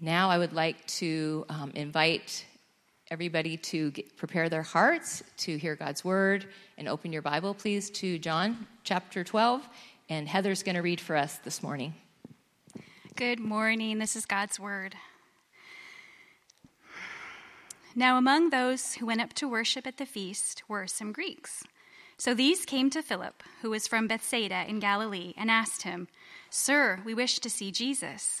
Now, I would like to um, invite everybody to get, prepare their hearts to hear God's word and open your Bible, please, to John chapter 12. And Heather's going to read for us this morning. Good morning. This is God's word. Now, among those who went up to worship at the feast were some Greeks. So these came to Philip, who was from Bethsaida in Galilee, and asked him, Sir, we wish to see Jesus.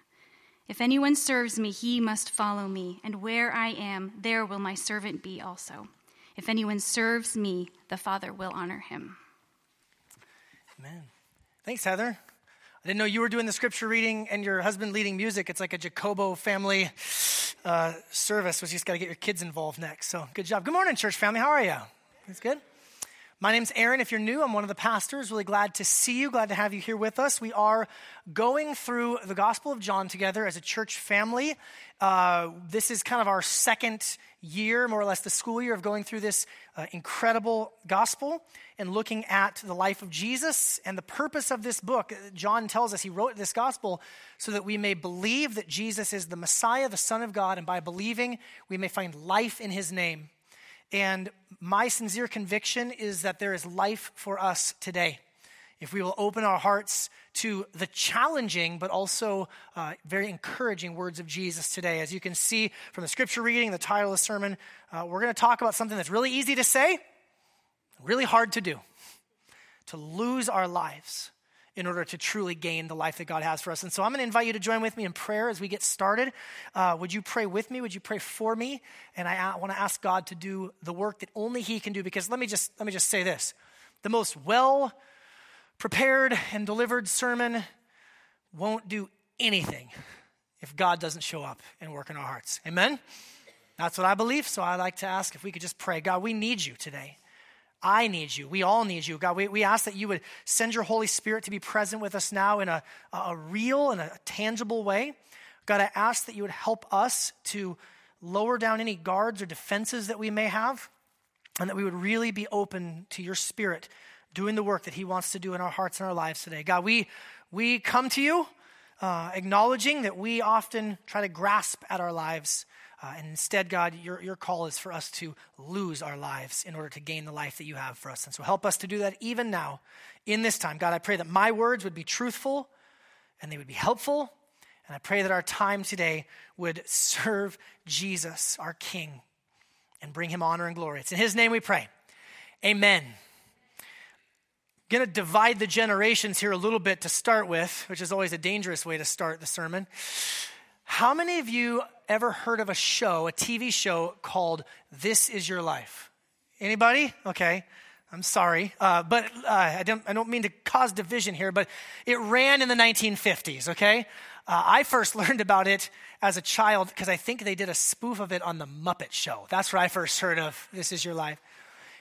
If anyone serves me, he must follow me, and where I am, there will my servant be also. If anyone serves me, the Father will honor him. Amen. Thanks, Heather. I didn't know you were doing the scripture reading and your husband leading music. It's like a Jacobo family uh, service, which you just got to get your kids involved next. So good job. Good morning, church family. How are you? It's good. My name's Aaron. If you're new, I'm one of the pastors. Really glad to see you. Glad to have you here with us. We are going through the Gospel of John together as a church family. Uh, this is kind of our second year, more or less the school year, of going through this uh, incredible gospel and looking at the life of Jesus and the purpose of this book. John tells us he wrote this gospel so that we may believe that Jesus is the Messiah, the Son of God, and by believing, we may find life in his name. And my sincere conviction is that there is life for us today. If we will open our hearts to the challenging but also uh, very encouraging words of Jesus today. As you can see from the scripture reading, the title of the sermon, uh, we're going to talk about something that's really easy to say, really hard to do to lose our lives in order to truly gain the life that God has for us. And so I'm going to invite you to join with me in prayer as we get started. Uh, would you pray with me? Would you pray for me? And I want to ask God to do the work that only He can do. Because let me just let me just say this: the most well prepared and delivered sermon won't do anything if God doesn't show up and work in our hearts. Amen. That's what I believe. So I'd like to ask if we could just pray. God, we need you today. I need you. We all need you. God, we, we ask that you would send your Holy Spirit to be present with us now in a, a real and a tangible way. God, I ask that you would help us to lower down any guards or defenses that we may have, and that we would really be open to your Spirit doing the work that He wants to do in our hearts and our lives today. God, we, we come to you uh, acknowledging that we often try to grasp at our lives uh, and instead, God, your, your call is for us to lose our lives in order to gain the life that you have for us. And so help us to do that even now in this time. God, I pray that my words would be truthful and they would be helpful. And I pray that our time today would serve Jesus, our King, and bring him honor and glory. It's in his name we pray. Amen. Going to divide the generations here a little bit to start with, which is always a dangerous way to start the sermon. How many of you ever heard of a show, a TV show called This Is Your Life? Anybody? Okay. I'm sorry, uh, but uh, I, don't, I don't mean to cause division here, but it ran in the 1950s, okay? Uh, I first learned about it as a child because I think they did a spoof of it on The Muppet Show. That's where I first heard of This Is Your Life.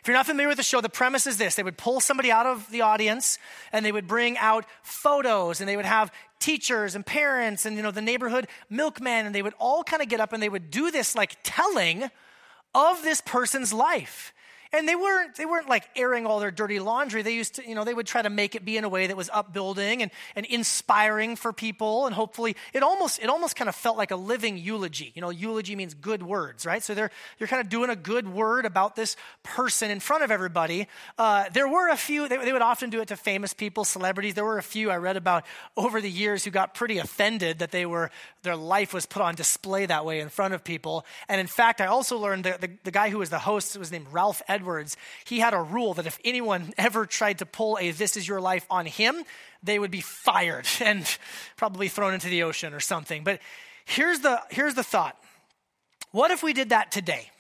If you're not familiar with the show, the premise is this. They would pull somebody out of the audience and they would bring out photos and they would have teachers and parents and you know the neighborhood milkman and they would all kind of get up and they would do this like telling of this person's life and they weren't they weren't like airing all their dirty laundry. They used to you know they would try to make it be in a way that was upbuilding and, and inspiring for people. And hopefully it almost it almost kind of felt like a living eulogy. You know eulogy means good words right? So they're you're kind of doing a good word about this person in front of everybody. Uh, there were a few they, they would often do it to famous people celebrities. There were a few i read about over the years who got pretty offended that they were their life was put on display that way in front of people. And in fact i also learned that the, the guy who was the host was named ralph Ed Edwards, he had a rule that if anyone ever tried to pull a This Is Your Life on him, they would be fired and probably thrown into the ocean or something. But here's the, here's the thought what if we did that today?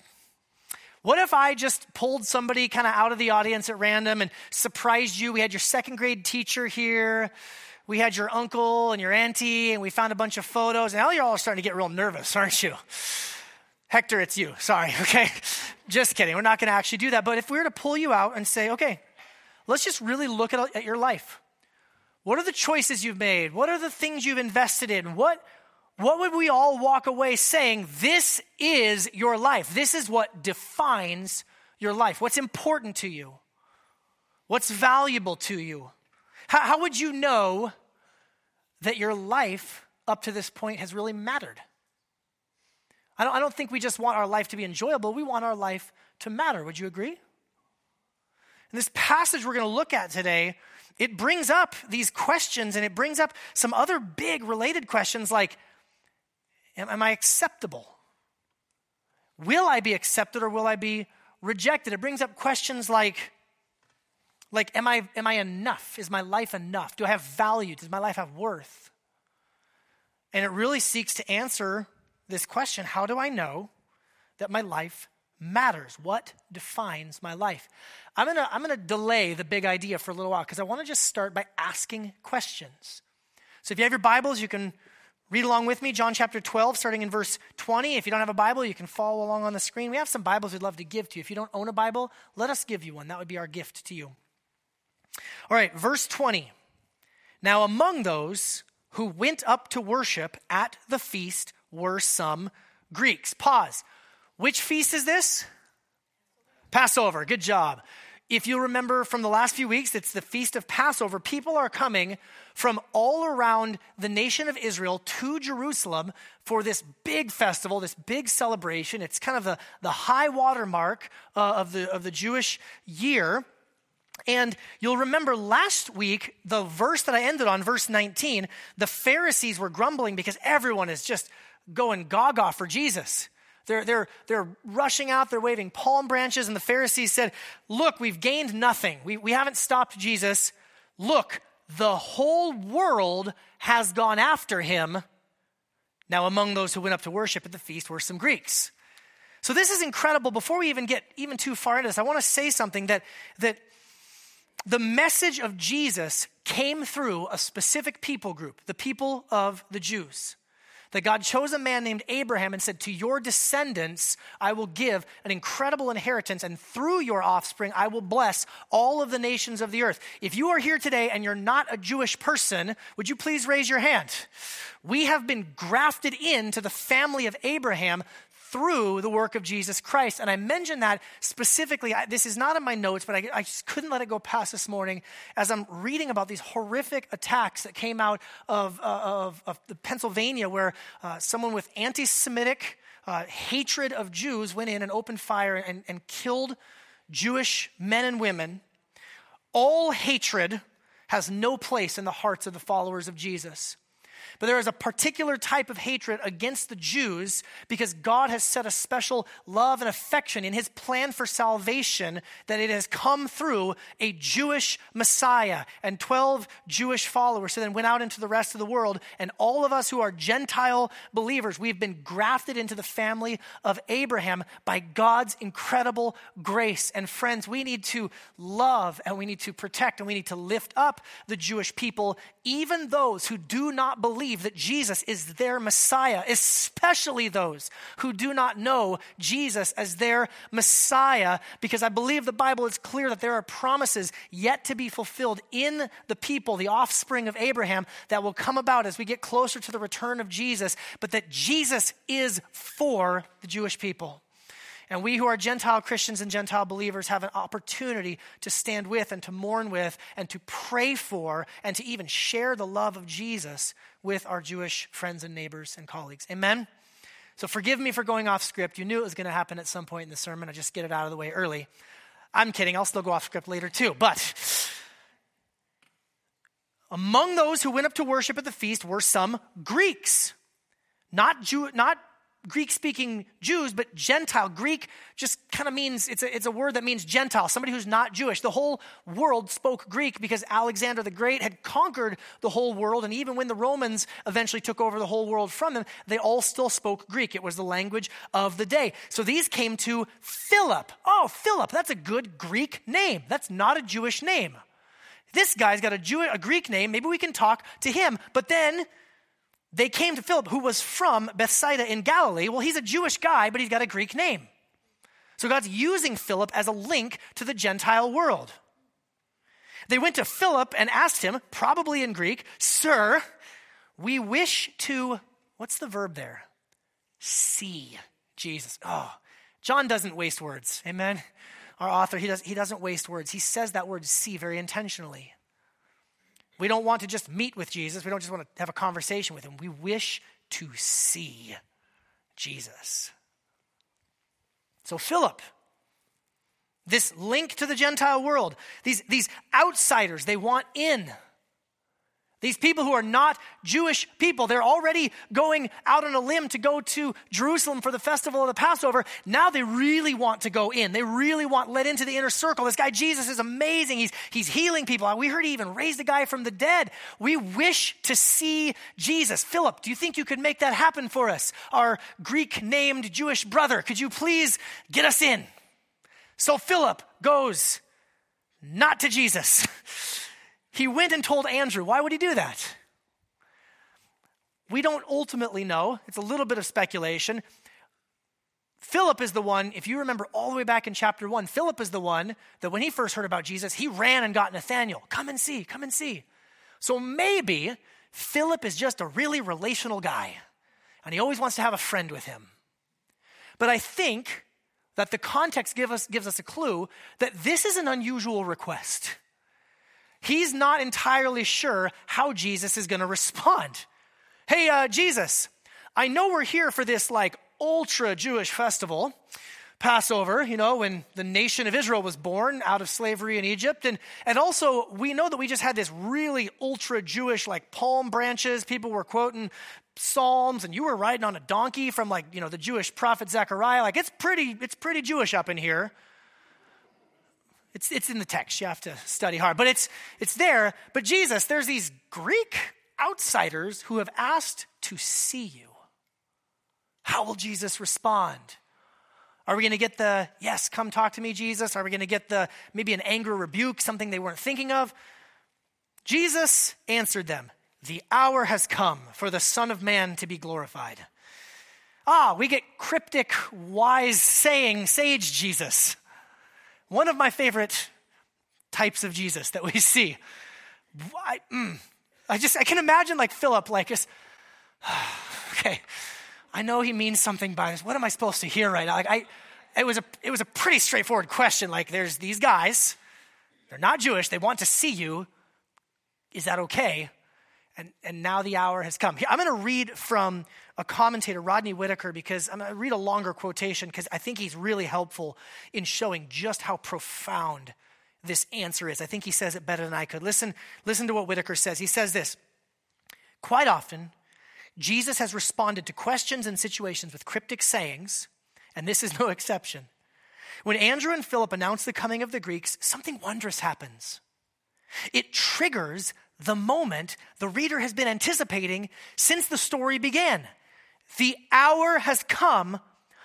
What if I just pulled somebody kind of out of the audience at random and surprised you? We had your second grade teacher here we had your uncle and your auntie, and we found a bunch of photos. And Now you're all starting to get real nervous, aren't you? Hector, it's you. Sorry, okay? Just kidding. We're not going to actually do that. But if we were to pull you out and say, okay, let's just really look at, at your life. What are the choices you've made? What are the things you've invested in? What, what would we all walk away saying, this is your life? This is what defines your life. What's important to you? What's valuable to you? How, how would you know that your life up to this point has really mattered? I don't, I don't think we just want our life to be enjoyable, we want our life to matter. Would you agree? In this passage we're going to look at today, it brings up these questions and it brings up some other big related questions like Am, am I acceptable? Will I be accepted or will I be rejected? It brings up questions like like, am I, am I enough? Is my life enough? Do I have value? Does my life have worth? And it really seeks to answer this question how do I know that my life matters? What defines my life? I'm gonna, I'm gonna delay the big idea for a little while because I wanna just start by asking questions. So if you have your Bibles, you can read along with me, John chapter 12, starting in verse 20. If you don't have a Bible, you can follow along on the screen. We have some Bibles we'd love to give to you. If you don't own a Bible, let us give you one. That would be our gift to you. All right, verse 20. Now, among those who went up to worship at the feast were some Greeks. Pause. Which feast is this? Passover. Good job. If you remember from the last few weeks, it's the feast of Passover. People are coming from all around the nation of Israel to Jerusalem for this big festival, this big celebration. It's kind of the, the high water mark uh, of, the, of the Jewish year. And you'll remember last week, the verse that I ended on, verse 19, the Pharisees were grumbling because everyone is just going gaga for Jesus. They're, they're, they're rushing out, they're waving palm branches, and the Pharisees said, Look, we've gained nothing. We, we haven't stopped Jesus. Look, the whole world has gone after him. Now, among those who went up to worship at the feast were some Greeks. So this is incredible. Before we even get even too far into this, I want to say something that, that the message of Jesus came through a specific people group, the people of the Jews. That God chose a man named Abraham and said, To your descendants, I will give an incredible inheritance, and through your offspring, I will bless all of the nations of the earth. If you are here today and you're not a Jewish person, would you please raise your hand? We have been grafted into the family of Abraham through the work of Jesus Christ. And I mention that specifically. I, this is not in my notes, but I, I, just couldn't let it go past this morning as I'm reading about these horrific attacks that came out of, uh, of, of Pennsylvania, where uh, someone with anti Semitic uh, hatred of Jews went in and opened fire and, and killed Jewish men and women. All hatred has no place in the hearts of the followers of Jesus. But there is a particular type of hatred against the Jews because God has set a special love and affection in his plan for salvation that it has come through a Jewish Messiah and 12 Jewish followers who then went out into the rest of the world. And all of us who are Gentile believers, we've been grafted into the family of Abraham by God's incredible grace. And friends, we need to love and we need to protect and we need to lift up the Jewish people, even those who do not believe believe that Jesus is their Messiah, especially those who do not know Jesus as their Messiah, because I believe the Bible is clear that there are promises yet to be fulfilled in the people, the offspring of Abraham, that will come about as we get closer to the return of Jesus, but that Jesus is for the Jewish people. And we who are Gentile Christians and Gentile believers have an opportunity to stand with and to mourn with and to pray for and to even share the love of Jesus with our Jewish friends and neighbors and colleagues. Amen? So forgive me for going off script. You knew it was going to happen at some point in the sermon. I just get it out of the way early. I'm kidding. I'll still go off script later too. But among those who went up to worship at the feast were some Greeks. Not, Jew, not Greek speaking Jews, but Gentile. Greek just kind of means, it's a, it's a word that means Gentile, somebody who's not Jewish. The whole world spoke Greek because Alexander the Great had conquered the whole world. And even when the Romans eventually took over the whole world from them, they all still spoke Greek. It was the language of the day. So these came to Philip. Oh, Philip, that's a good Greek name. That's not a Jewish name. This guy's got a, Jew, a Greek name. Maybe we can talk to him. But then they came to Philip, who was from Bethsaida in Galilee. Well, he's a Jewish guy, but he's got a Greek name. So God's using Philip as a link to the Gentile world. They went to Philip and asked him, probably in Greek, Sir, we wish to, what's the verb there? See Jesus. Oh, John doesn't waste words. Amen. Our author, he, does, he doesn't waste words. He says that word see very intentionally. We don't want to just meet with Jesus. We don't just want to have a conversation with him. We wish to see Jesus. So, Philip, this link to the Gentile world, these, these outsiders, they want in. These people who are not Jewish people, they're already going out on a limb to go to Jerusalem for the festival of the Passover. Now they really want to go in. They really want let into the inner circle. This guy Jesus is amazing. He's, he's healing people. We heard he even raised a guy from the dead. We wish to see Jesus. Philip, do you think you could make that happen for us? Our Greek named Jewish brother, could you please get us in? So Philip goes not to Jesus. He went and told Andrew. Why would he do that? We don't ultimately know. It's a little bit of speculation. Philip is the one, if you remember all the way back in chapter one, Philip is the one that when he first heard about Jesus, he ran and got Nathanael. Come and see, come and see. So maybe Philip is just a really relational guy, and he always wants to have a friend with him. But I think that the context give us, gives us a clue that this is an unusual request he's not entirely sure how Jesus is going to respond. Hey, uh, Jesus, I know we're here for this like ultra Jewish festival, Passover, you know, when the nation of Israel was born out of slavery in Egypt. And, and also, we know that we just had this really ultra Jewish, like palm branches. People were quoting Psalms, and you were riding on a donkey from like, you know, the Jewish prophet Zechariah. Like, it's pretty, it's pretty Jewish up in here. It's, it's in the text. You have to study hard. But it's, it's there. But Jesus, there's these Greek outsiders who have asked to see you. How will Jesus respond? Are we going to get the, yes, come talk to me, Jesus? Are we going to get the, maybe an anger rebuke, something they weren't thinking of? Jesus answered them, The hour has come for the Son of Man to be glorified. Ah, we get cryptic, wise saying, sage Jesus. One of my favorite types of Jesus that we see. I, mm, I just, I can imagine like Philip, like, just, okay, I know he means something by this. What am I supposed to hear right now? Like, I, it was a, it was a pretty straightforward question. Like, there's these guys, they're not Jewish, they want to see you. Is that okay? And, and now the hour has come. I'm going to read from a commentator, Rodney Whitacre, because I'm going to read a longer quotation because I think he's really helpful in showing just how profound this answer is. I think he says it better than I could. Listen, listen to what Whitacre says. He says this Quite often, Jesus has responded to questions and situations with cryptic sayings, and this is no exception. When Andrew and Philip announce the coming of the Greeks, something wondrous happens. It triggers the moment the reader has been anticipating since the story began. The hour has come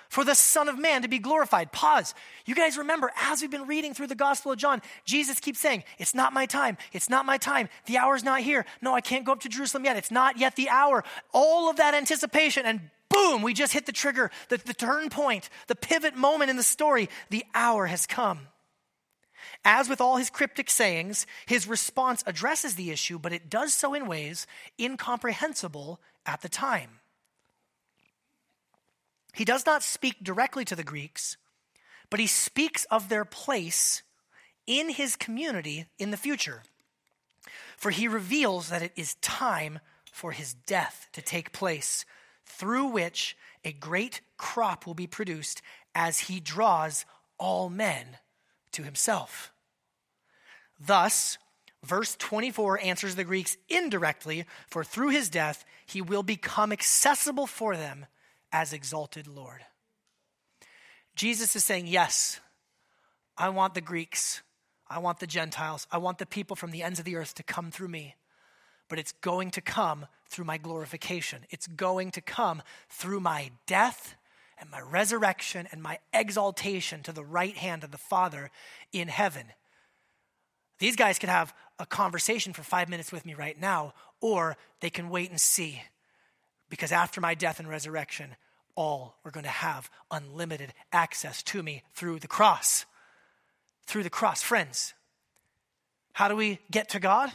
for the Son of Man to be glorified. Pause. You guys remember, as we've been reading through the Gospel of John, Jesus keeps saying, It's not my time. It's not my time. The hour's not here. No, I can't go up to Jerusalem yet. It's not yet the hour. All of that anticipation, and boom, we just hit the trigger, the, the turn point, the pivot moment in the story. The hour has come. As with all his cryptic sayings, his response addresses the issue, but it does so in ways incomprehensible at the time. He does not speak directly to the Greeks, but he speaks of their place in his community in the future. For he reveals that it is time for his death to take place, through which a great crop will be produced as he draws all men to himself. Thus, verse 24 answers the Greeks indirectly, for through his death he will become accessible for them as exalted Lord. Jesus is saying, Yes, I want the Greeks, I want the Gentiles, I want the people from the ends of the earth to come through me. But it's going to come through my glorification. It's going to come through my death and my resurrection and my exaltation to the right hand of the Father in heaven. These guys could have a conversation for five minutes with me right now, or they can wait and see. Because after my death and resurrection, all are going to have unlimited access to me through the cross. Through the cross. Friends, how do we get to God?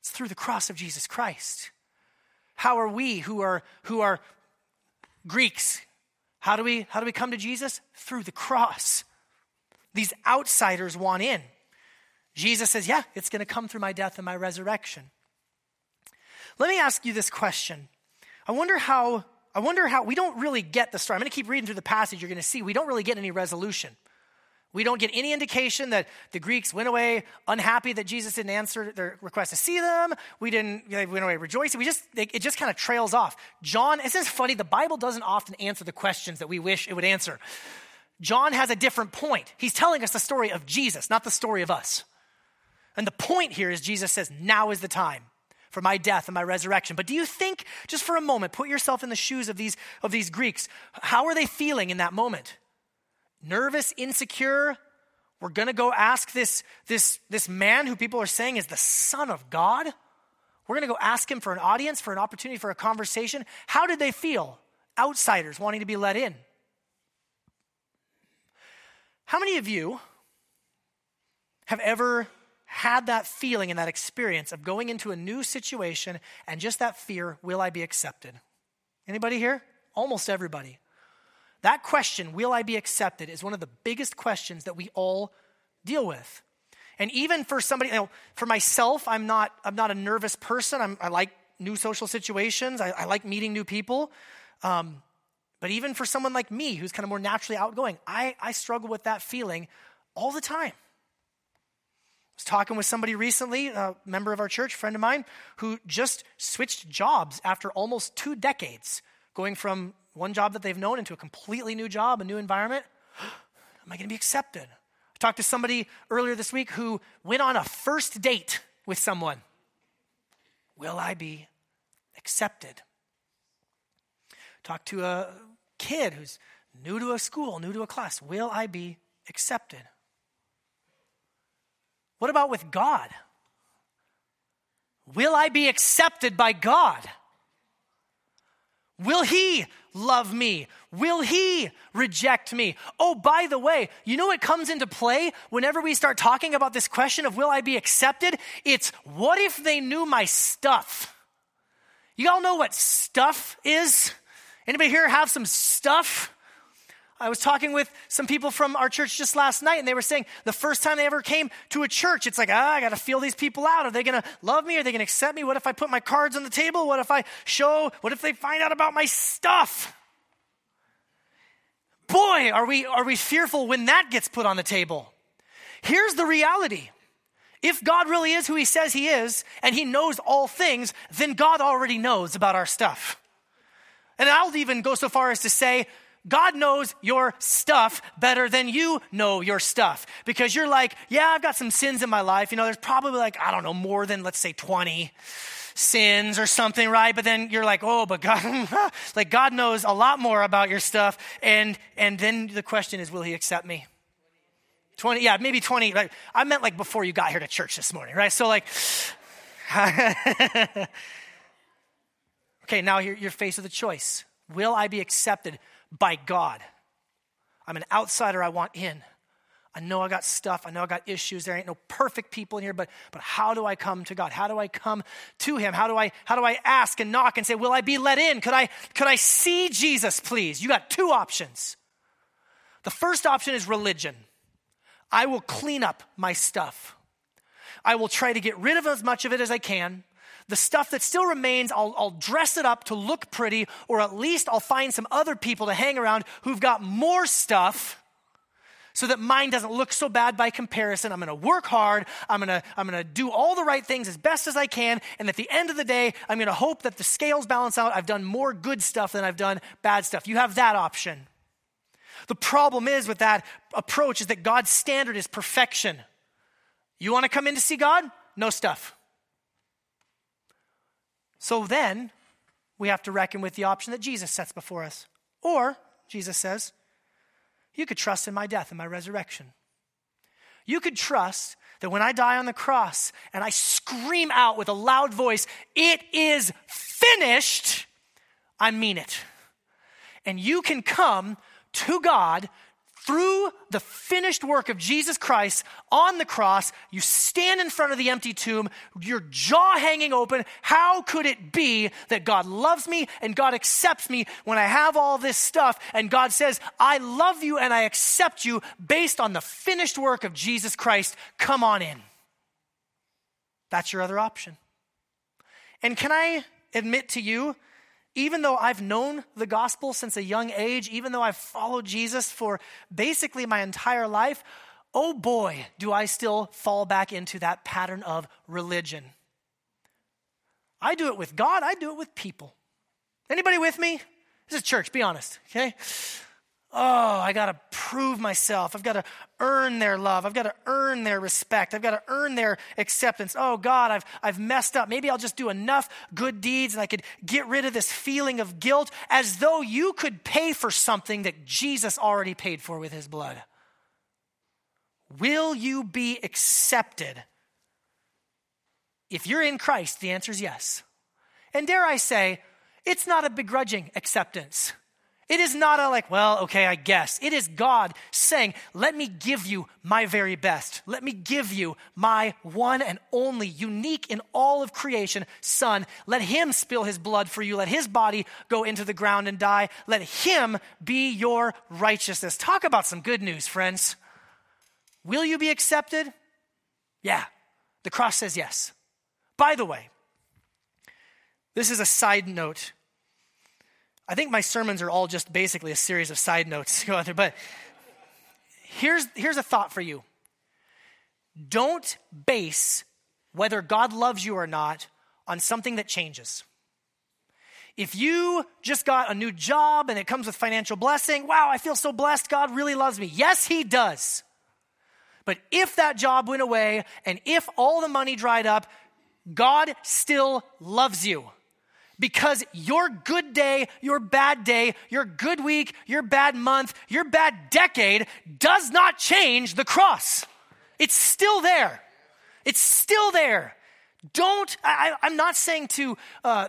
It's through the cross of Jesus Christ. How are we who are who are Greeks? How do we how do we come to Jesus? Through the cross. These outsiders want in. Jesus says, "Yeah, it's going to come through my death and my resurrection." Let me ask you this question. I wonder how I wonder how we don't really get the story. I'm going to keep reading through the passage. You're going to see we don't really get any resolution. We don't get any indication that the Greeks went away unhappy that Jesus didn't answer their request to see them. We didn't, they went away rejoicing. We just, it just kind of trails off. John, it's just funny, the Bible doesn't often answer the questions that we wish it would answer. John has a different point. He's telling us the story of Jesus, not the story of us. And the point here is Jesus says, now is the time for my death and my resurrection. But do you think, just for a moment, put yourself in the shoes of these, of these Greeks, how are they feeling in that moment? nervous, insecure. We're going to go ask this, this, this man who people are saying is the Son of God. We're going to go ask him for an audience, for an opportunity for a conversation. How did they feel? Outsiders wanting to be let in. How many of you have ever had that feeling and that experience of going into a new situation and just that fear, will I be accepted? Anybody here? Almost everybody. That question, will I be accepted, is one of the biggest questions that we all deal with. And even for somebody, you know, for myself, I'm not, I'm not a nervous person. I'm, i like new social situations. I, I like meeting new people. Um, but even for someone like me, who's kind of more naturally outgoing, I, I struggle with that feeling all the time. Was talking with somebody recently, a member of our church, friend of mine, who just switched jobs after almost two decades, going from one job that they've known into a completely new job, a new environment. Am I going to be accepted? I talked to somebody earlier this week who went on a first date with someone. Will I be accepted? Talked to a kid who's new to a school, new to a class. Will I be accepted? What about with God? Will I be accepted by God? Will he love me? Will he reject me? Oh, by the way, you know what comes into play whenever we start talking about this question of will I be accepted? It's what if they knew my stuff? You all know what stuff is? Anybody here have some stuff? I was talking with some people from our church just last night, and they were saying the first time they ever came to a church, it's like, ah, I got to feel these people out. Are they going to love me? Are they going to accept me? What if I put my cards on the table? What if I show? What if they find out about my stuff? Boy, are we, are we fearful when that gets put on the table. Here's the reality. If God really is who he says he is, and he knows all things, then God already knows about our stuff. And I'll even go so far as to say, God knows your stuff better than you know your stuff. Because you're like, yeah, I've got some sins in my life. You know, there's probably like, I don't know, more than, let's say, 20 sins or something, right? But then you're like, oh, but God, like God knows a lot more about your stuff. And, and then the question is, will he accept me? 20, yeah, maybe 20. Like, I meant like before you got here to church this morning, right? So like, okay, now you're, you're faced with a choice. Will I be accepted? By God. I'm an outsider, I want in. I know I got stuff, I know I got issues. There ain't no perfect people in here, but but how do I come to God? How do I come to him? How do I how do I ask and knock and say, "Will I be let in? Could I could I see Jesus, please?" You got two options. The first option is religion. I will clean up my stuff. I will try to get rid of as much of it as I can the stuff that still remains, I'll, I'll dress it up to look pretty, or at least I'll find some other people to hang around who've got more stuff so that mine doesn't look so bad by comparison. I'm going to work hard. I'm going to I'm going to do all the right things as best as I can, and at the end of the day, I'm going to hope that the scales balance out. I've done more good stuff than I've done bad stuff. You have that option. The problem is with that approach is that God's standard is perfection. You want to come in to see God? No stuff. So then we have to reckon with the option that Jesus sets before us. Or, Jesus says, you could trust in my death and my resurrection. You could trust that when I die on the cross and I scream out with a loud voice, it is finished, I mean it. And you can come to God through the finished work of Jesus Christ on the cross, you stand in front of the empty tomb, your jaw hanging open. How could it be that God loves me and God accepts me when I have all this stuff? And God says, I love you and I accept you based on the finished work of Jesus Christ. Come on in. That's your other option. And can I admit to you even though I've known the gospel since a young age, even though I've followed Jesus for basically my entire life, oh boy, do I still fall back into that pattern of religion. I do it with God, I do it with people. Anybody with me? This is church, be honest, okay? Oh, I got to prove myself. I've got to earn their love. I've got to earn their respect. I've got to earn their acceptance. Oh, God, I've, I've messed up. Maybe I'll just do enough good deeds and I could get rid of this feeling of guilt as though you could pay for something that Jesus already paid for with his blood. Will you be accepted? If you're in Christ, the answer is yes. And dare I say, it's not a begrudging acceptance. It is not a like, well, okay, I guess. It is God saying, let me give you my very best. Let me give you my one and only, unique in all of creation, Son. Let Him spill His blood for you. Let His body go into the ground and die. Let Him be your righteousness. Talk about some good news, friends. Will you be accepted? Yeah. The cross says yes. By the way, this is a side note I think my sermons are all just basically a series of side notes go out there, but here's, here's a thought for you. Don't base whether God loves you or not on something that changes. If you just got a new job and it comes with financial blessing, wow, I feel so blessed. God really loves me. Yes, He does. But if that job went away and if all the money dried up, God still loves you because your good day, your bad day, your good week, your bad month, your bad decade does not change the cross. It's still there. It's still there. Don't, I, am not saying to, uh,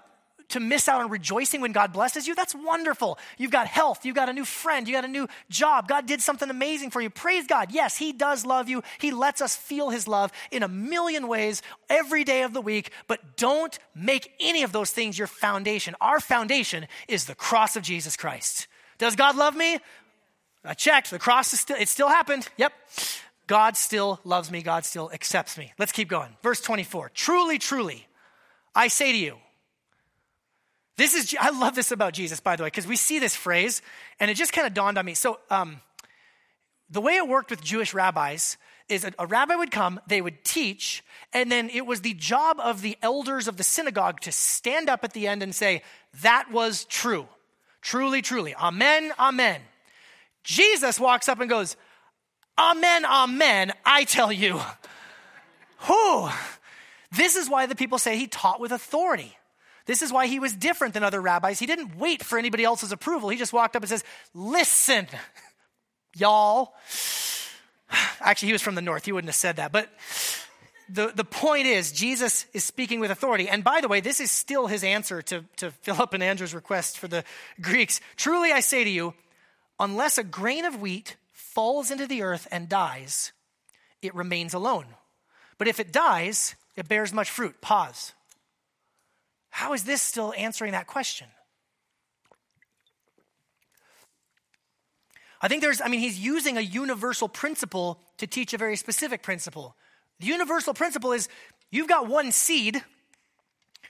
to miss out on rejoicing when God blesses you, that's wonderful. You've got health, you've got a new friend, you got a new job. God did something amazing for you. Praise God. Yes, He does love you. He lets us feel His love in a million ways every day of the week, but don't make any of those things your foundation. Our foundation is the cross of Jesus Christ. Does God love me? I checked. The cross is still, it still happened. Yep. God still loves me. God still accepts me. Let's keep going. Verse 24. Truly, truly, I say to you, this is, I love this about Jesus, by the way, because we see this phrase and it just kind of dawned on me. So, um, the way it worked with Jewish rabbis is a, a rabbi would come, they would teach, and then it was the job of the elders of the synagogue to stand up at the end and say, That was true. Truly, truly. Amen, amen. Jesus walks up and goes, Amen, amen, I tell you. Who? This is why the people say he taught with authority. This is why he was different than other rabbis. He didn't wait for anybody else's approval. He just walked up and says, Listen, y'all. Actually, he was from the north. He wouldn't have said that. But the, the point is, Jesus is speaking with authority. And by the way, this is still his answer to, to Philip and Andrew's request for the Greeks. Truly, I say to you, unless a grain of wheat falls into the earth and dies, it remains alone. But if it dies, it bears much fruit. Pause. How is this still answering that question? I think there's, I mean, he's using a universal principle to teach a very specific principle. The universal principle is you've got one seed,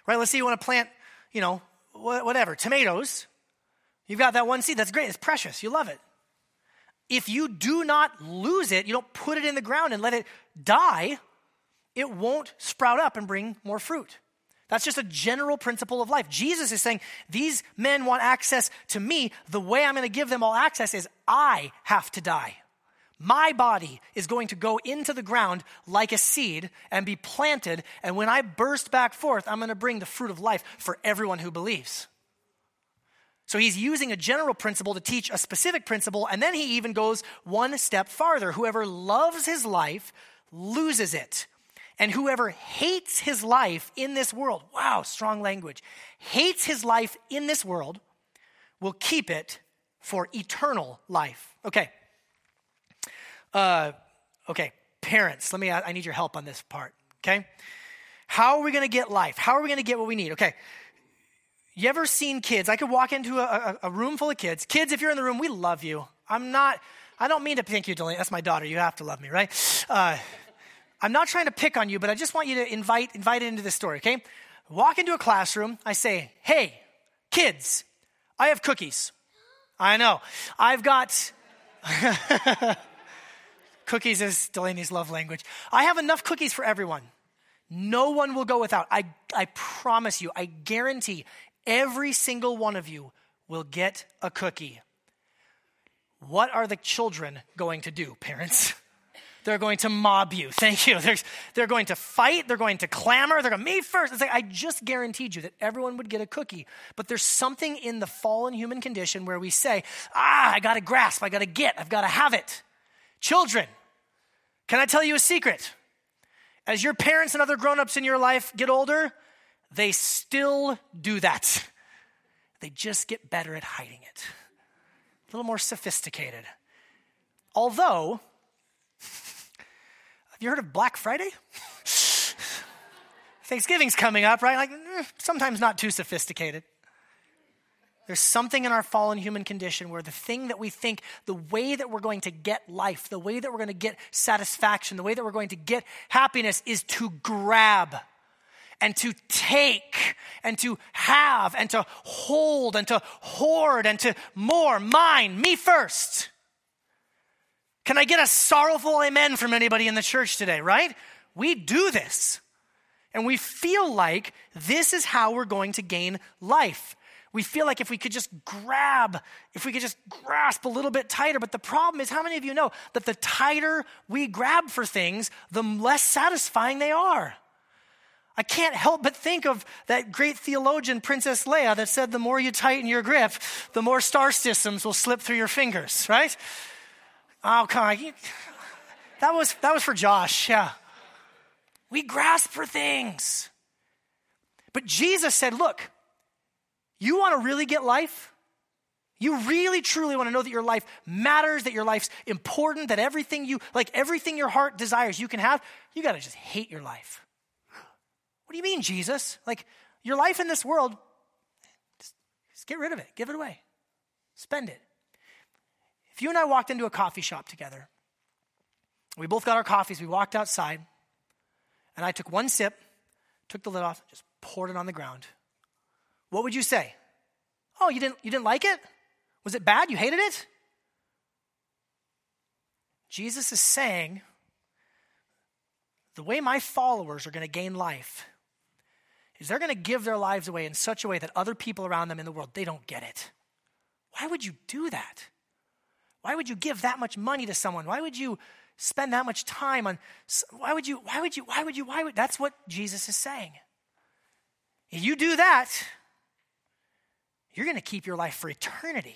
right? Let's say you want to plant, you know, whatever, tomatoes. You've got that one seed. That's great. It's precious. You love it. If you do not lose it, you don't put it in the ground and let it die, it won't sprout up and bring more fruit. That's just a general principle of life. Jesus is saying, These men want access to me. The way I'm going to give them all access is I have to die. My body is going to go into the ground like a seed and be planted. And when I burst back forth, I'm going to bring the fruit of life for everyone who believes. So he's using a general principle to teach a specific principle. And then he even goes one step farther. Whoever loves his life loses it. And whoever hates his life in this world, wow, strong language, hates his life in this world will keep it for eternal life. Okay. Uh, okay, parents, let me, I need your help on this part, okay? How are we gonna get life? How are we gonna get what we need? Okay. You ever seen kids? I could walk into a, a, a room full of kids. Kids, if you're in the room, we love you. I'm not, I don't mean to thank you, Delaney. That's my daughter. You have to love me, right? Uh, I'm not trying to pick on you, but I just want you to invite, invite it into this story, okay? Walk into a classroom. I say, hey, kids, I have cookies. I know. I've got. cookies is Delaney's love language. I have enough cookies for everyone. No one will go without. I, I promise you, I guarantee every single one of you will get a cookie. What are the children going to do, parents? They're going to mob you. Thank you. They're, they're going to fight. They're going to clamor. They're going to, me first. It's like, I just guaranteed you that everyone would get a cookie. But there's something in the fallen human condition where we say, ah, I got to grasp. I got to get. I've got to have it. Children, can I tell you a secret? As your parents and other grown ups in your life get older, they still do that. They just get better at hiding it, a little more sophisticated. Although, have you heard of Black Friday? Thanksgiving's coming up, right? Like, eh, sometimes not too sophisticated. There's something in our fallen human condition where the thing that we think, the way that we're going to get life, the way that we're going to get satisfaction, the way that we're going to get happiness is to grab and to take and to have and to hold and to hoard and to more, mine, me first. Can I get a sorrowful amen from anybody in the church today, right? We do this. And we feel like this is how we're going to gain life. We feel like if we could just grab, if we could just grasp a little bit tighter. But the problem is, how many of you know that the tighter we grab for things, the less satisfying they are? I can't help but think of that great theologian, Princess Leia, that said, the more you tighten your grip, the more star systems will slip through your fingers, right? Oh, come on. That was, that was for Josh, yeah. We grasp for things. But Jesus said, Look, you want to really get life? You really truly want to know that your life matters, that your life's important, that everything you, like everything your heart desires you can have, you got to just hate your life. What do you mean, Jesus? Like your life in this world, just, just get rid of it, give it away, spend it. If you and I walked into a coffee shop together, we both got our coffees, we walked outside, and I took one sip, took the lid off, just poured it on the ground. What would you say? Oh, you didn't, you didn't like it? Was it bad? You hated it? Jesus is saying the way my followers are going to gain life is they're going to give their lives away in such a way that other people around them in the world they don't get it. Why would you do that? Why would you give that much money to someone? Why would you spend that much time on why would you why would you why would you why would that's what Jesus is saying. If you do that, you're going to keep your life for eternity.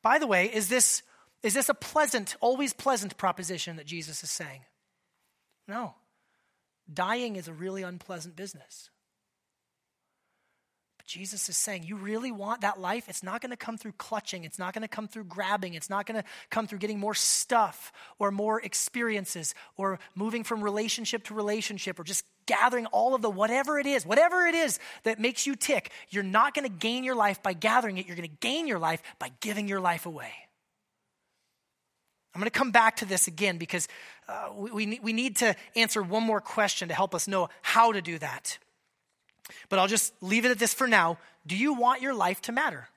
By the way, is this is this a pleasant, always pleasant proposition that Jesus is saying? No. Dying is a really unpleasant business. Jesus is saying, You really want that life? It's not going to come through clutching. It's not going to come through grabbing. It's not going to come through getting more stuff or more experiences or moving from relationship to relationship or just gathering all of the whatever it is, whatever it is that makes you tick. You're not going to gain your life by gathering it. You're going to gain your life by giving your life away. I'm going to come back to this again because uh, we, we, we need to answer one more question to help us know how to do that. But I'll just leave it at this for now. Do you want your life to matter?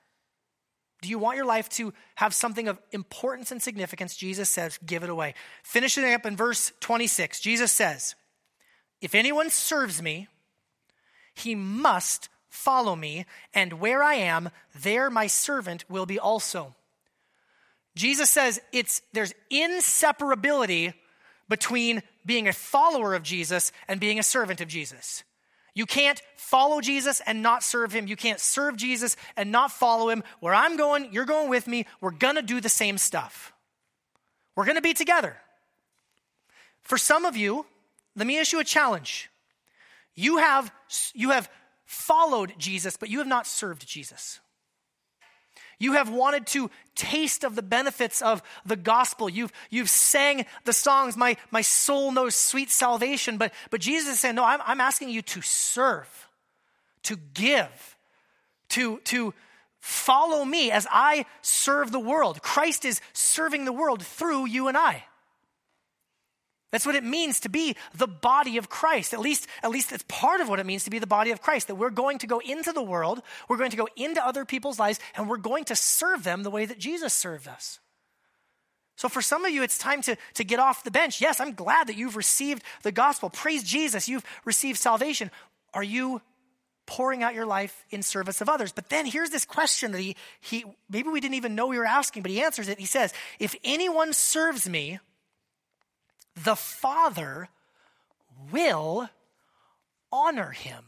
Do you want your life to have something of importance and significance? Jesus says, give it away. Finishing up in verse 26, Jesus says, If anyone serves me, he must follow me, and where I am, there my servant will be also. Jesus says it's there's inseparability between being a follower of Jesus and being a servant of Jesus. You can't follow Jesus and not serve him. You can't serve Jesus and not follow him. Where I'm going, you're going with me. We're going to do the same stuff. We're going to be together. For some of you, let me issue a challenge. You have, you have followed Jesus, but you have not served Jesus. You have wanted to taste of the benefits of the gospel. You've, you've sang the songs, my, my soul knows sweet salvation. But, but Jesus is saying, no, I'm, I'm asking you to serve, to give, to, to follow me as I serve the world. Christ is serving the world through you and I. That's what it means to be the body of Christ. At least, at least it's part of what it means to be the body of Christ. That we're going to go into the world, we're going to go into other people's lives, and we're going to serve them the way that Jesus served us. So for some of you, it's time to, to get off the bench. Yes, I'm glad that you've received the gospel. Praise Jesus, you've received salvation. Are you pouring out your life in service of others? But then here's this question that he, he maybe we didn't even know we were asking, but he answers it. He says, If anyone serves me, the Father will honor him.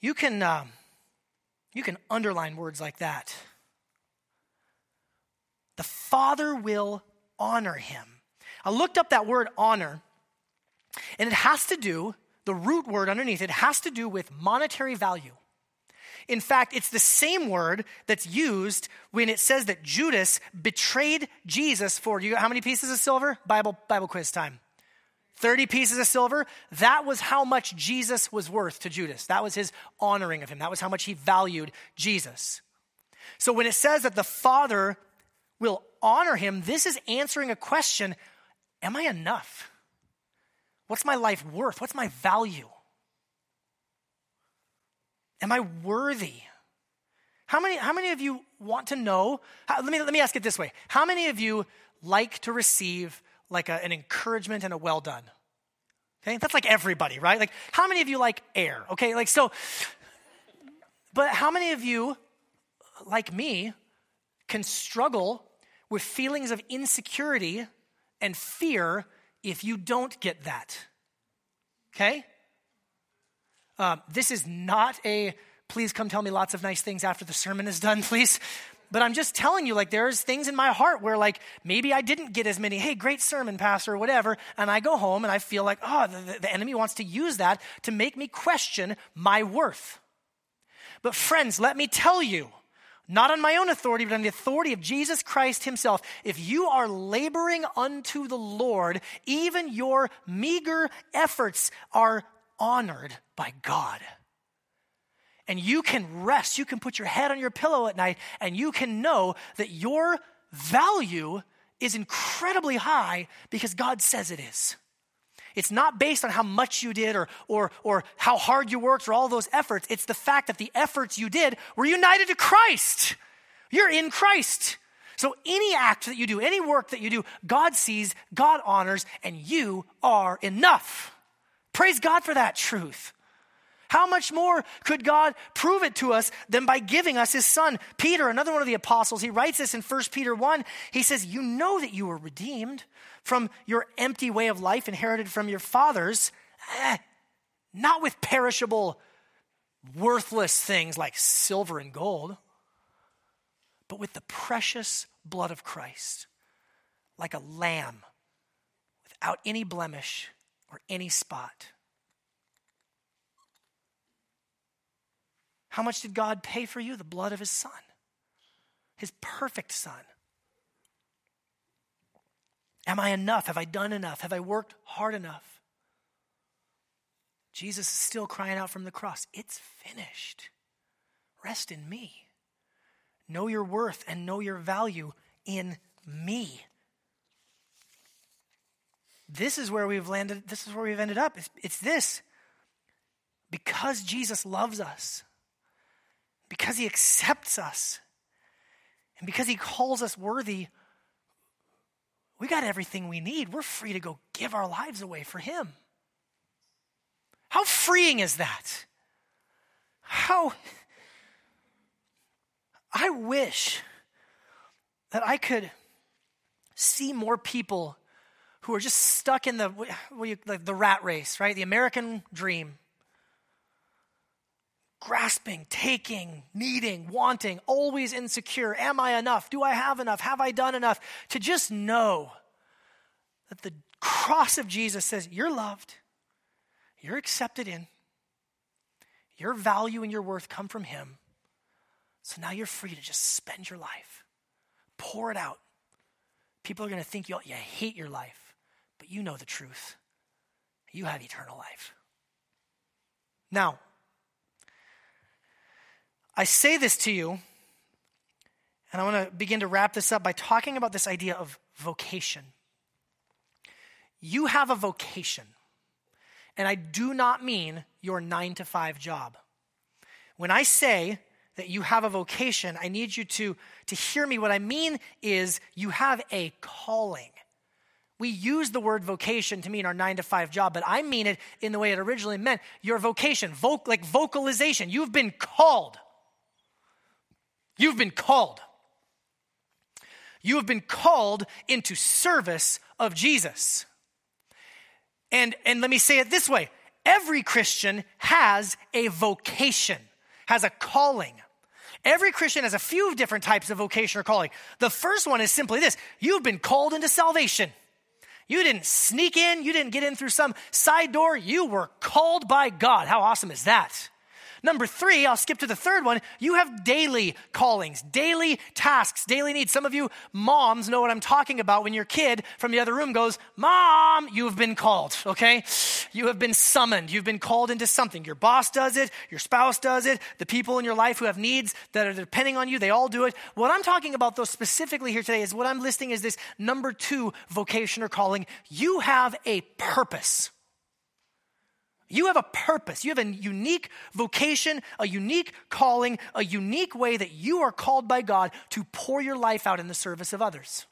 You can, um, you can underline words like that. The Father will honor him. I looked up that word honor, and it has to do, the root word underneath it has to do with monetary value. In fact, it's the same word that's used when it says that Judas betrayed Jesus for you. How many pieces of silver? Bible, Bible quiz time. 30 pieces of silver. That was how much Jesus was worth to Judas. That was his honoring of him. That was how much he valued Jesus. So when it says that the Father will honor him, this is answering a question Am I enough? What's my life worth? What's my value? Am I worthy? How many, how many of you want to know? How, let, me, let me ask it this way How many of you like to receive like a, an encouragement and a well done? Okay, that's like everybody, right? Like, how many of you like air? Okay, like, so, but how many of you, like me, can struggle with feelings of insecurity and fear if you don't get that? Okay? Um, this is not a please come tell me lots of nice things after the sermon is done, please. But I'm just telling you, like, there's things in my heart where, like, maybe I didn't get as many, hey, great sermon, Pastor, or whatever. And I go home and I feel like, oh, the, the enemy wants to use that to make me question my worth. But, friends, let me tell you, not on my own authority, but on the authority of Jesus Christ Himself. If you are laboring unto the Lord, even your meager efforts are honored by God. And you can rest, you can put your head on your pillow at night, and you can know that your value is incredibly high because God says it is. It's not based on how much you did or, or, or how hard you worked or all those efforts. It's the fact that the efforts you did were united to Christ. You're in Christ. So any act that you do, any work that you do, God sees, God honors, and you are enough. Praise God for that truth. How much more could God prove it to us than by giving us his son? Peter, another one of the apostles, he writes this in 1 Peter 1. He says, You know that you were redeemed from your empty way of life inherited from your fathers, eh, not with perishable, worthless things like silver and gold, but with the precious blood of Christ, like a lamb without any blemish or any spot. How much did God pay for you? The blood of his son, his perfect son. Am I enough? Have I done enough? Have I worked hard enough? Jesus is still crying out from the cross, It's finished. Rest in me. Know your worth and know your value in me. This is where we've landed, this is where we've ended up. It's, it's this. Because Jesus loves us, because he accepts us, and because he calls us worthy, we got everything we need. We're free to go give our lives away for him. How freeing is that? How I wish that I could see more people who are just stuck in the, the, the rat race, right? The American dream. Grasping, taking, needing, wanting, always insecure. Am I enough? Do I have enough? Have I done enough? To just know that the cross of Jesus says, You're loved, you're accepted in, your value and your worth come from Him. So now you're free to just spend your life, pour it out. People are going to think you, you hate your life, but you know the truth. You have eternal life. Now, I say this to you, and I want to begin to wrap this up by talking about this idea of vocation. You have a vocation, and I do not mean your nine to five job. When I say that you have a vocation, I need you to, to hear me. What I mean is you have a calling. We use the word vocation to mean our nine to five job, but I mean it in the way it originally meant your vocation, voc- like vocalization. You've been called. You've been called. You have been called into service of Jesus. And, and let me say it this way every Christian has a vocation, has a calling. Every Christian has a few different types of vocation or calling. The first one is simply this you've been called into salvation. You didn't sneak in, you didn't get in through some side door, you were called by God. How awesome is that? Number three, I'll skip to the third one. You have daily callings, daily tasks, daily needs. Some of you moms know what I'm talking about when your kid from the other room goes, Mom, you have been called, okay? You have been summoned. You've been called into something. Your boss does it, your spouse does it, the people in your life who have needs that are depending on you, they all do it. What I'm talking about, though, specifically here today is what I'm listing is this number two vocation or calling. You have a purpose. You have a purpose. You have a unique vocation, a unique calling, a unique way that you are called by God to pour your life out in the service of others.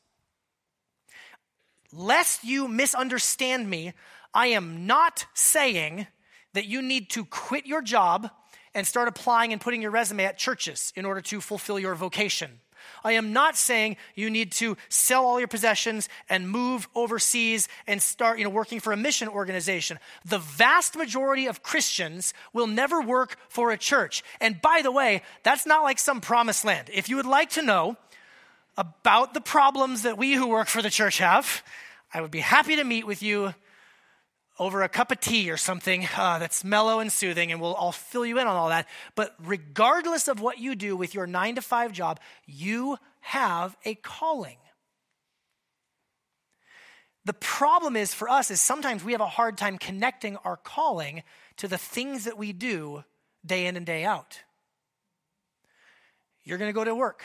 Lest you misunderstand me, I am not saying that you need to quit your job and start applying and putting your resume at churches in order to fulfill your vocation. I am not saying you need to sell all your possessions and move overseas and start, you know, working for a mission organization. The vast majority of Christians will never work for a church. And by the way, that's not like some promised land. If you would like to know about the problems that we who work for the church have, I would be happy to meet with you over a cup of tea or something uh, that's mellow and soothing, and we'll, I'll fill you in on all that. But regardless of what you do with your nine to five job, you have a calling. The problem is for us is sometimes we have a hard time connecting our calling to the things that we do day in and day out. You're going to go to work.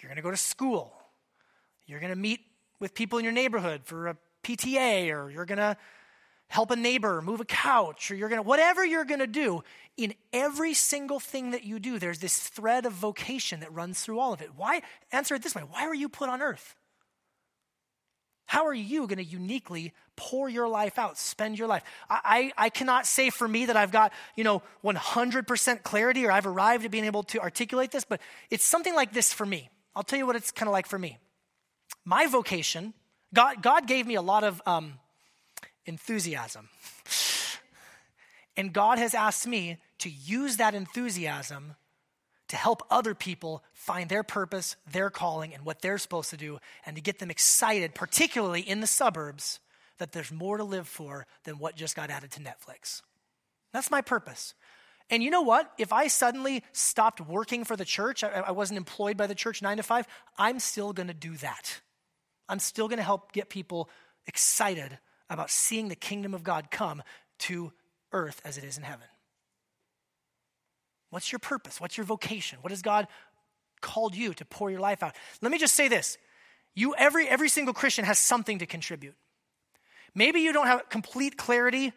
You're going to go to school. You're going to meet with people in your neighborhood for a PTA, or you're going to help a neighbor move a couch or you're going to whatever you're going to do in every single thing that you do there's this thread of vocation that runs through all of it. Why answer it this way why were you put on earth? How are you going to uniquely pour your life out spend your life? I, I, I cannot say for me that i've got you know 100% clarity or i've arrived at being able to articulate this but it's something like this for me. I'll tell you what it's kind of like for me. My vocation god, god gave me a lot of um, enthusiasm. And God has asked me to use that enthusiasm to help other people find their purpose, their calling, and what they're supposed to do, and to get them excited, particularly in the suburbs, that there's more to live for than what just got added to Netflix. That's my purpose. And you know what? If I suddenly stopped working for the church, I, I wasn't employed by the church nine to five, I'm still going to do that. I'm still going to help get people excited about seeing the kingdom of God come to earth as it is in heaven. What's your purpose? What's your vocation? What has God called you to pour your life out? Let me just say this. You every every single Christian has something to contribute. Maybe you don't have complete clarity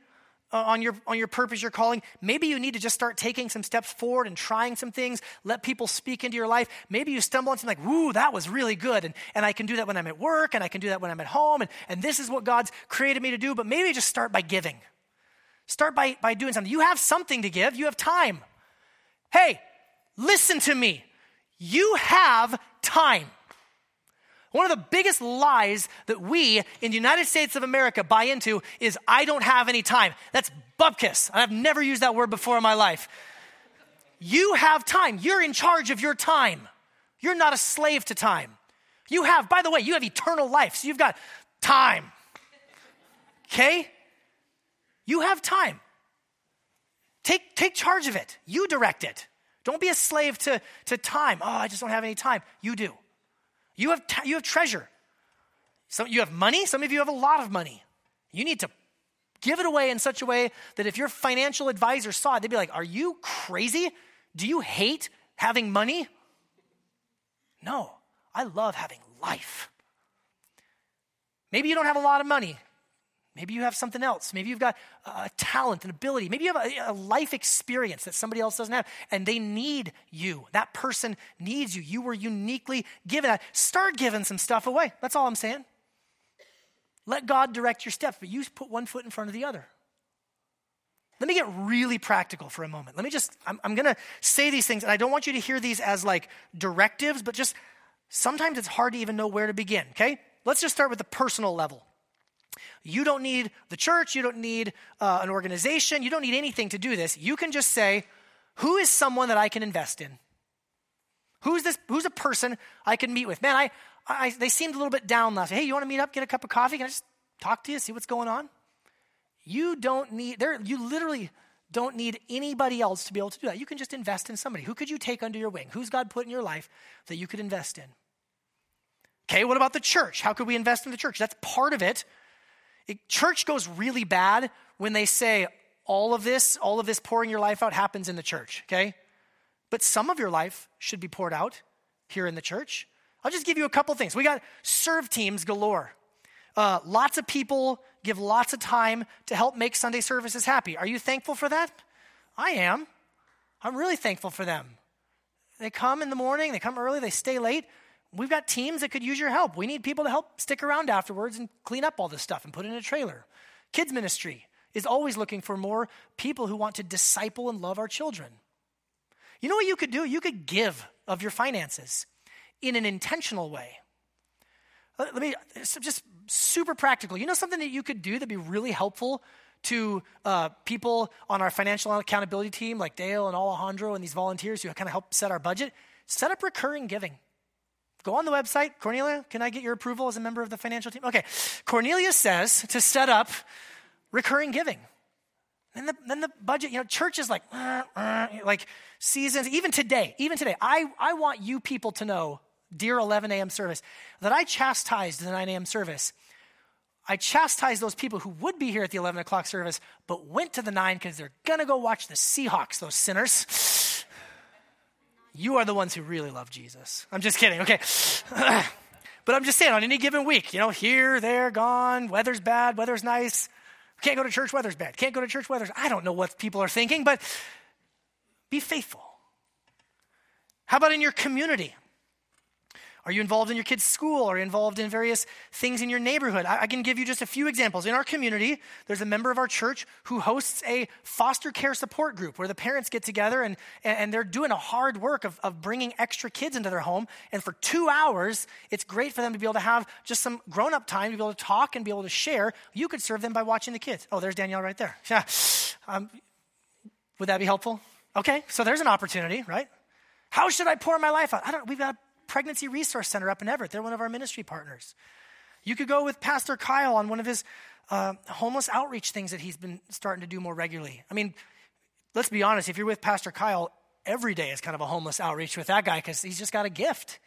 uh, on your on your purpose, your calling. Maybe you need to just start taking some steps forward and trying some things. Let people speak into your life. Maybe you stumble on something like, "Woo, that was really good," and, and I can do that when I'm at work, and I can do that when I'm at home, and, and this is what God's created me to do. But maybe just start by giving. Start by, by doing something. You have something to give. You have time. Hey, listen to me. You have time. One of the biggest lies that we in the United States of America buy into is I don't have any time. That's bupkis. I've never used that word before in my life. You have time. You're in charge of your time. You're not a slave to time. You have, by the way, you have eternal life, so you've got time. Okay? You have time. Take, take charge of it. You direct it. Don't be a slave to, to time. Oh, I just don't have any time. You do. You have, t- you have treasure. Some, you have money. Some of you have a lot of money. You need to give it away in such a way that if your financial advisor saw it, they'd be like, Are you crazy? Do you hate having money? No, I love having life. Maybe you don't have a lot of money. Maybe you have something else. Maybe you've got a talent and ability. Maybe you have a, a, life experience that somebody else doesn't have, and they need you. That person needs you. You were uniquely given that. Start giving some stuff away. That's all I'm saying. Let God direct your steps, but you put one foot in front of the other. Let me get really practical for a moment. Let me just, I'm, I'm going to say these things, and I don't want you to hear these as like directives, but just sometimes it's hard to even know where to begin, okay? Let's just start with the personal level. You don't need the church, you don't need uh, an organization, you don't need anything to do this. You can just say, Who is someone that I can invest in? Who's this? Who's a person I can meet with? Man, I, I they seemed a little bit down last. Hey, you want to meet up, get a cup of coffee? Can I just talk to you, see what's going on? You don't need there. You literally don't need anybody else to be able to do that. You can just invest in somebody. Who could you take under your wing? Who's God put in your life that you could invest in? Okay, what about the church? How could we invest in the church? That's part of it. Church goes really bad when they say all of this, all of this pouring your life out happens in the church, okay? But some of your life should be poured out here in the church. I'll just give you a couple things. We got serve teams galore. Uh, lots of people give lots of time to help make Sunday services happy. Are you thankful for that? I am. I'm really thankful for them. They come in the morning, they come early, they stay late. We've got teams that could use your help. We need people to help stick around afterwards and clean up all this stuff and put it in a trailer. Kids ministry is always looking for more people who want to disciple and love our children. You know what you could do? You could give of your finances in an intentional way. Let me just super practical. You know something that you could do that'd be really helpful to uh, people on our financial accountability team, like Dale and Alejandro and these volunteers who kind of help set our budget? Set up recurring giving. Go on the website. Cornelia, can I get your approval as a member of the financial team? Okay. Cornelia says to set up recurring giving. Then the, then the budget, you know, church is like, uh, uh, like seasons. Even today, even today, I, I want you people to know, dear 11 a.m. service, that I chastised the 9 a.m. service. I chastised those people who would be here at the 11 o'clock service, but went to the 9 because they're going to go watch the Seahawks, those sinners. You are the ones who really love Jesus. I'm just kidding, okay. but I'm just saying, on any given week, you know, here, there, gone, weather's bad, weather's nice. Can't go to church, weather's bad. Can't go to church, weather's. I don't know what people are thinking, but be faithful. How about in your community? Are you involved in your kids' school? Are you involved in various things in your neighborhood? I, I, can give you just a few examples. In our community, there's a member of our church who hosts a foster care support group where the parents get together and, and they're doing a hard work of, of bringing extra kids into their home. And for two hours, it's great for them to be able to have just some grown up time to be able to talk and be able to share. You could serve them by watching the kids. Oh, there's Danielle right there. Yeah. Um, would that be helpful? Okay, so there's an opportunity, right? How should I pour my life out? I don't. We've got Pregnancy Resource Center up in Everett. They're one of our ministry partners. You could go with Pastor Kyle on one of his uh, homeless outreach things that he's been starting to do more regularly. I mean, let's be honest, if you're with Pastor Kyle, every day is kind of a homeless outreach with that guy because he's just got a gift.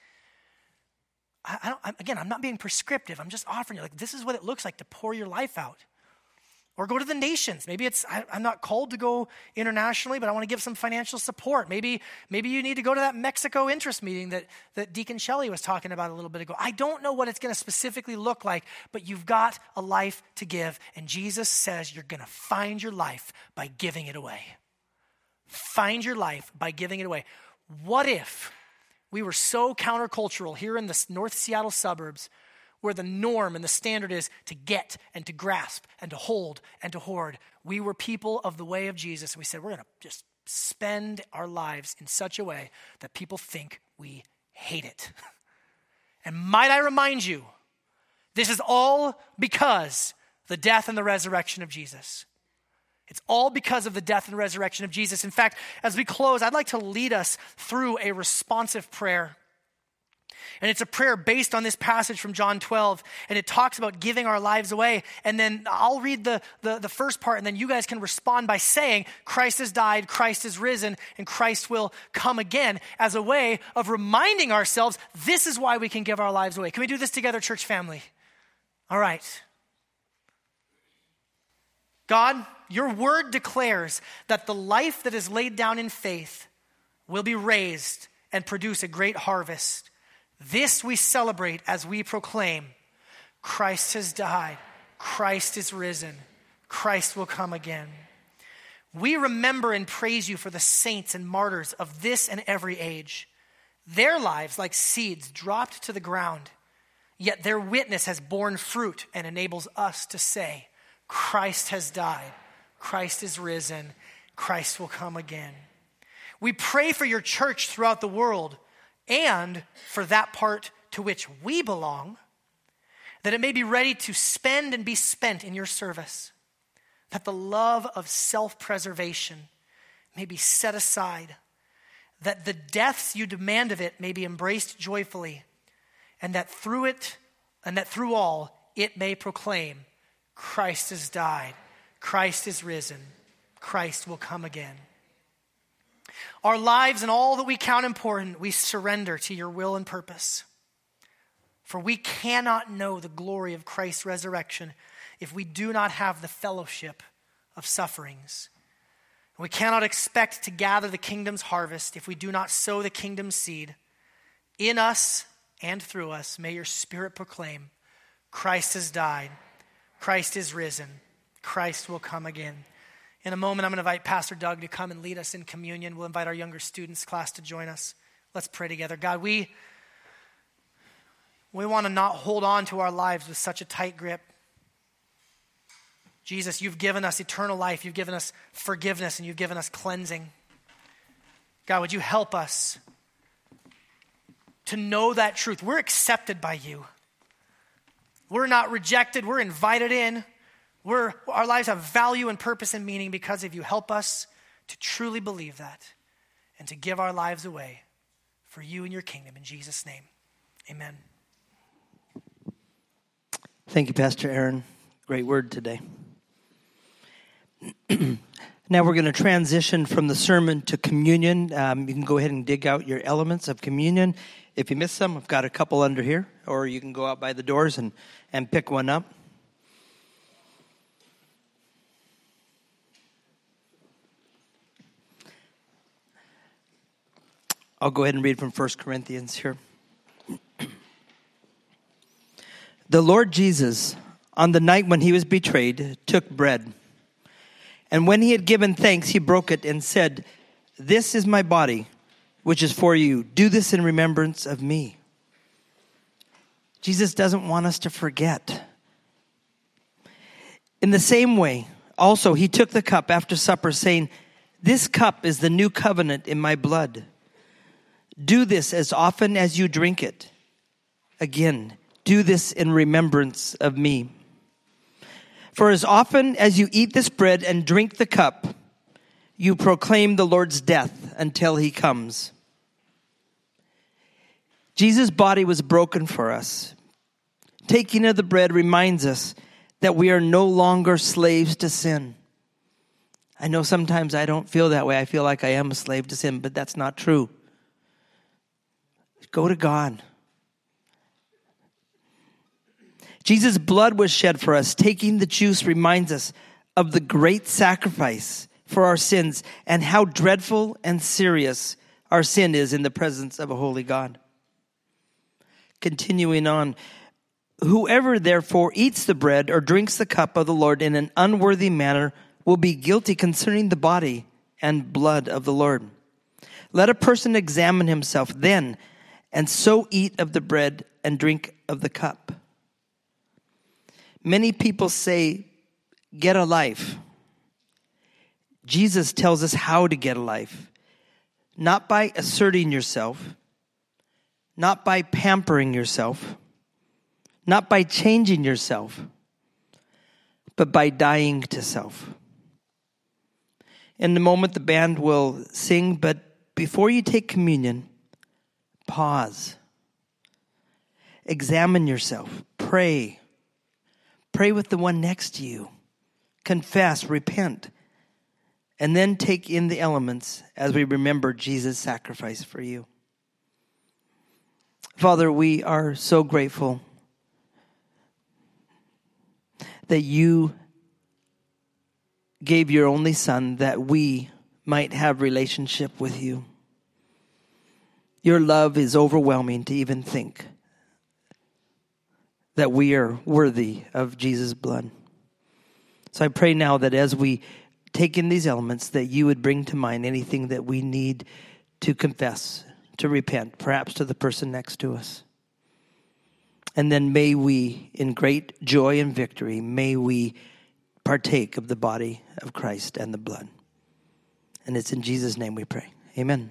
I, I don't, again, I'm not being prescriptive. I'm just offering you, like, this is what it looks like to pour your life out. Or go to the nations. Maybe it's, I, am not called to go internationally, but I want to give some financial support. Maybe, maybe you need to go to that Mexico interest meeting that, that Deacon Shelley was talking about a little bit ago. I don't know what it's going to specifically look like, but you've got a life to give. And Jesus says you're going to find your life by giving it away. Find your life by giving it away. What if we were so countercultural here in the North Seattle suburbs where the norm and the standard is to get and to grasp and to hold and to hoard. We were people of the way of Jesus, and we said, we're going to just spend our lives in such a way that people think we hate it. And might I remind you, this is all because the death and the resurrection of Jesus. It's all because of the death and resurrection of Jesus. In fact, as we close, I'd like to lead us through a responsive prayer. And it's a prayer based on this passage from John 12. And it talks about giving our lives away. And then I'll read the, the, the, first part, and then you guys can respond by saying, Christ has died, Christ is risen, and Christ will come again as a way of reminding ourselves this is why we can give our lives away. Can we do this together, church family? All right. God, your word declares that the life that is laid down in faith will be raised and produce a great harvest. This we celebrate as we proclaim Christ has died, Christ is risen, Christ will come again. We remember and praise you for the saints and martyrs of this and every age. Their lives, like seeds, dropped to the ground, yet their witness has borne fruit and enables us to say, Christ has died, Christ is risen, Christ will come again. We pray for your church throughout the world and for that part to which we belong, that it may be ready to spend and be spent in your service, that the love of self preservation may be set aside, that the deaths you demand of it may be embraced joyfully, and that through it, and that through all, it may proclaim Christ has died, Christ is risen, Christ will come again. Our lives and all that we count important, we surrender to your will and purpose. For we cannot know the glory of Christ's resurrection if we do not have the fellowship of sufferings. We cannot expect to gather the kingdom's harvest if we do not sow the kingdom's seed. In us and through us, may your spirit proclaim Christ has died, Christ is risen, Christ will come again. In a moment, I'm going to invite Pastor Doug to come and lead us in communion. We'll invite our younger students class to join us. Let's pray together. God, we, we want to not hold on to our lives with such a tight grip. Jesus, you've given us eternal life, you've given us forgiveness, and you've given us cleansing. God, would you help us to know that truth? We're accepted by you. We're not rejected, we're invited in. We're, our lives have value and purpose and meaning because of you. Help us to truly believe that and to give our lives away for you and your kingdom. In Jesus' name, amen. Thank you, Pastor Aaron. Great word today. now we're going to transition from the sermon to communion. Um, you can go ahead and dig out your elements of communion. If you miss some, I've got a couple under here, or you can go out by the doors and, and pick one up. I'll go ahead and read from 1 Corinthians here. the Lord Jesus, on the night when he was betrayed, took bread. And when he had given thanks, he broke it and said, This is my body, which is for you. Do this in remembrance of me. Jesus doesn't want us to forget. In the same way, also, he took the cup after supper, saying, This cup is the new covenant in my blood. Do this as often as you drink it. Again, do this in remembrance of me. For as often as you eat this bread and drink the cup, you proclaim the Lord's death until he comes. Jesus' body was broken for us. Taking of the bread reminds us that we are no longer slaves to sin. I know sometimes I don't feel that way. I feel like I am a slave to sin, but that's not true. Go to God. Jesus' blood was shed for us. Taking the juice reminds us of the great sacrifice for our sins and how dreadful and serious our sin is in the presence of a holy God. Continuing on, whoever therefore eats the bread or drinks the cup of the Lord in an unworthy manner will be guilty concerning the body and blood of the Lord. Let a person examine himself then and so eat of the bread and drink of the cup. Many people say, get a life. Jesus tells us how to get a life, not by asserting yourself, not by pampering yourself, not by changing yourself, but by dying to self. In the moment, the band will sing, but before you take communion, Pause. examine yourself, pray. Pray with the one next to you. Confess, repent, and then take in the elements as we remember Jesus' sacrifice for you. Father, we are so grateful that you gave your only son that we might have relationship with you. Your love is overwhelming to even think that we are worthy of Jesus' blood. So I pray now that as we take in these elements, that you would bring to mind anything that we need to confess, to repent, perhaps to the person next to us. And then may we, in great joy and victory, may we partake of the body of Christ and the blood. And it's in Jesus' name we pray. Amen.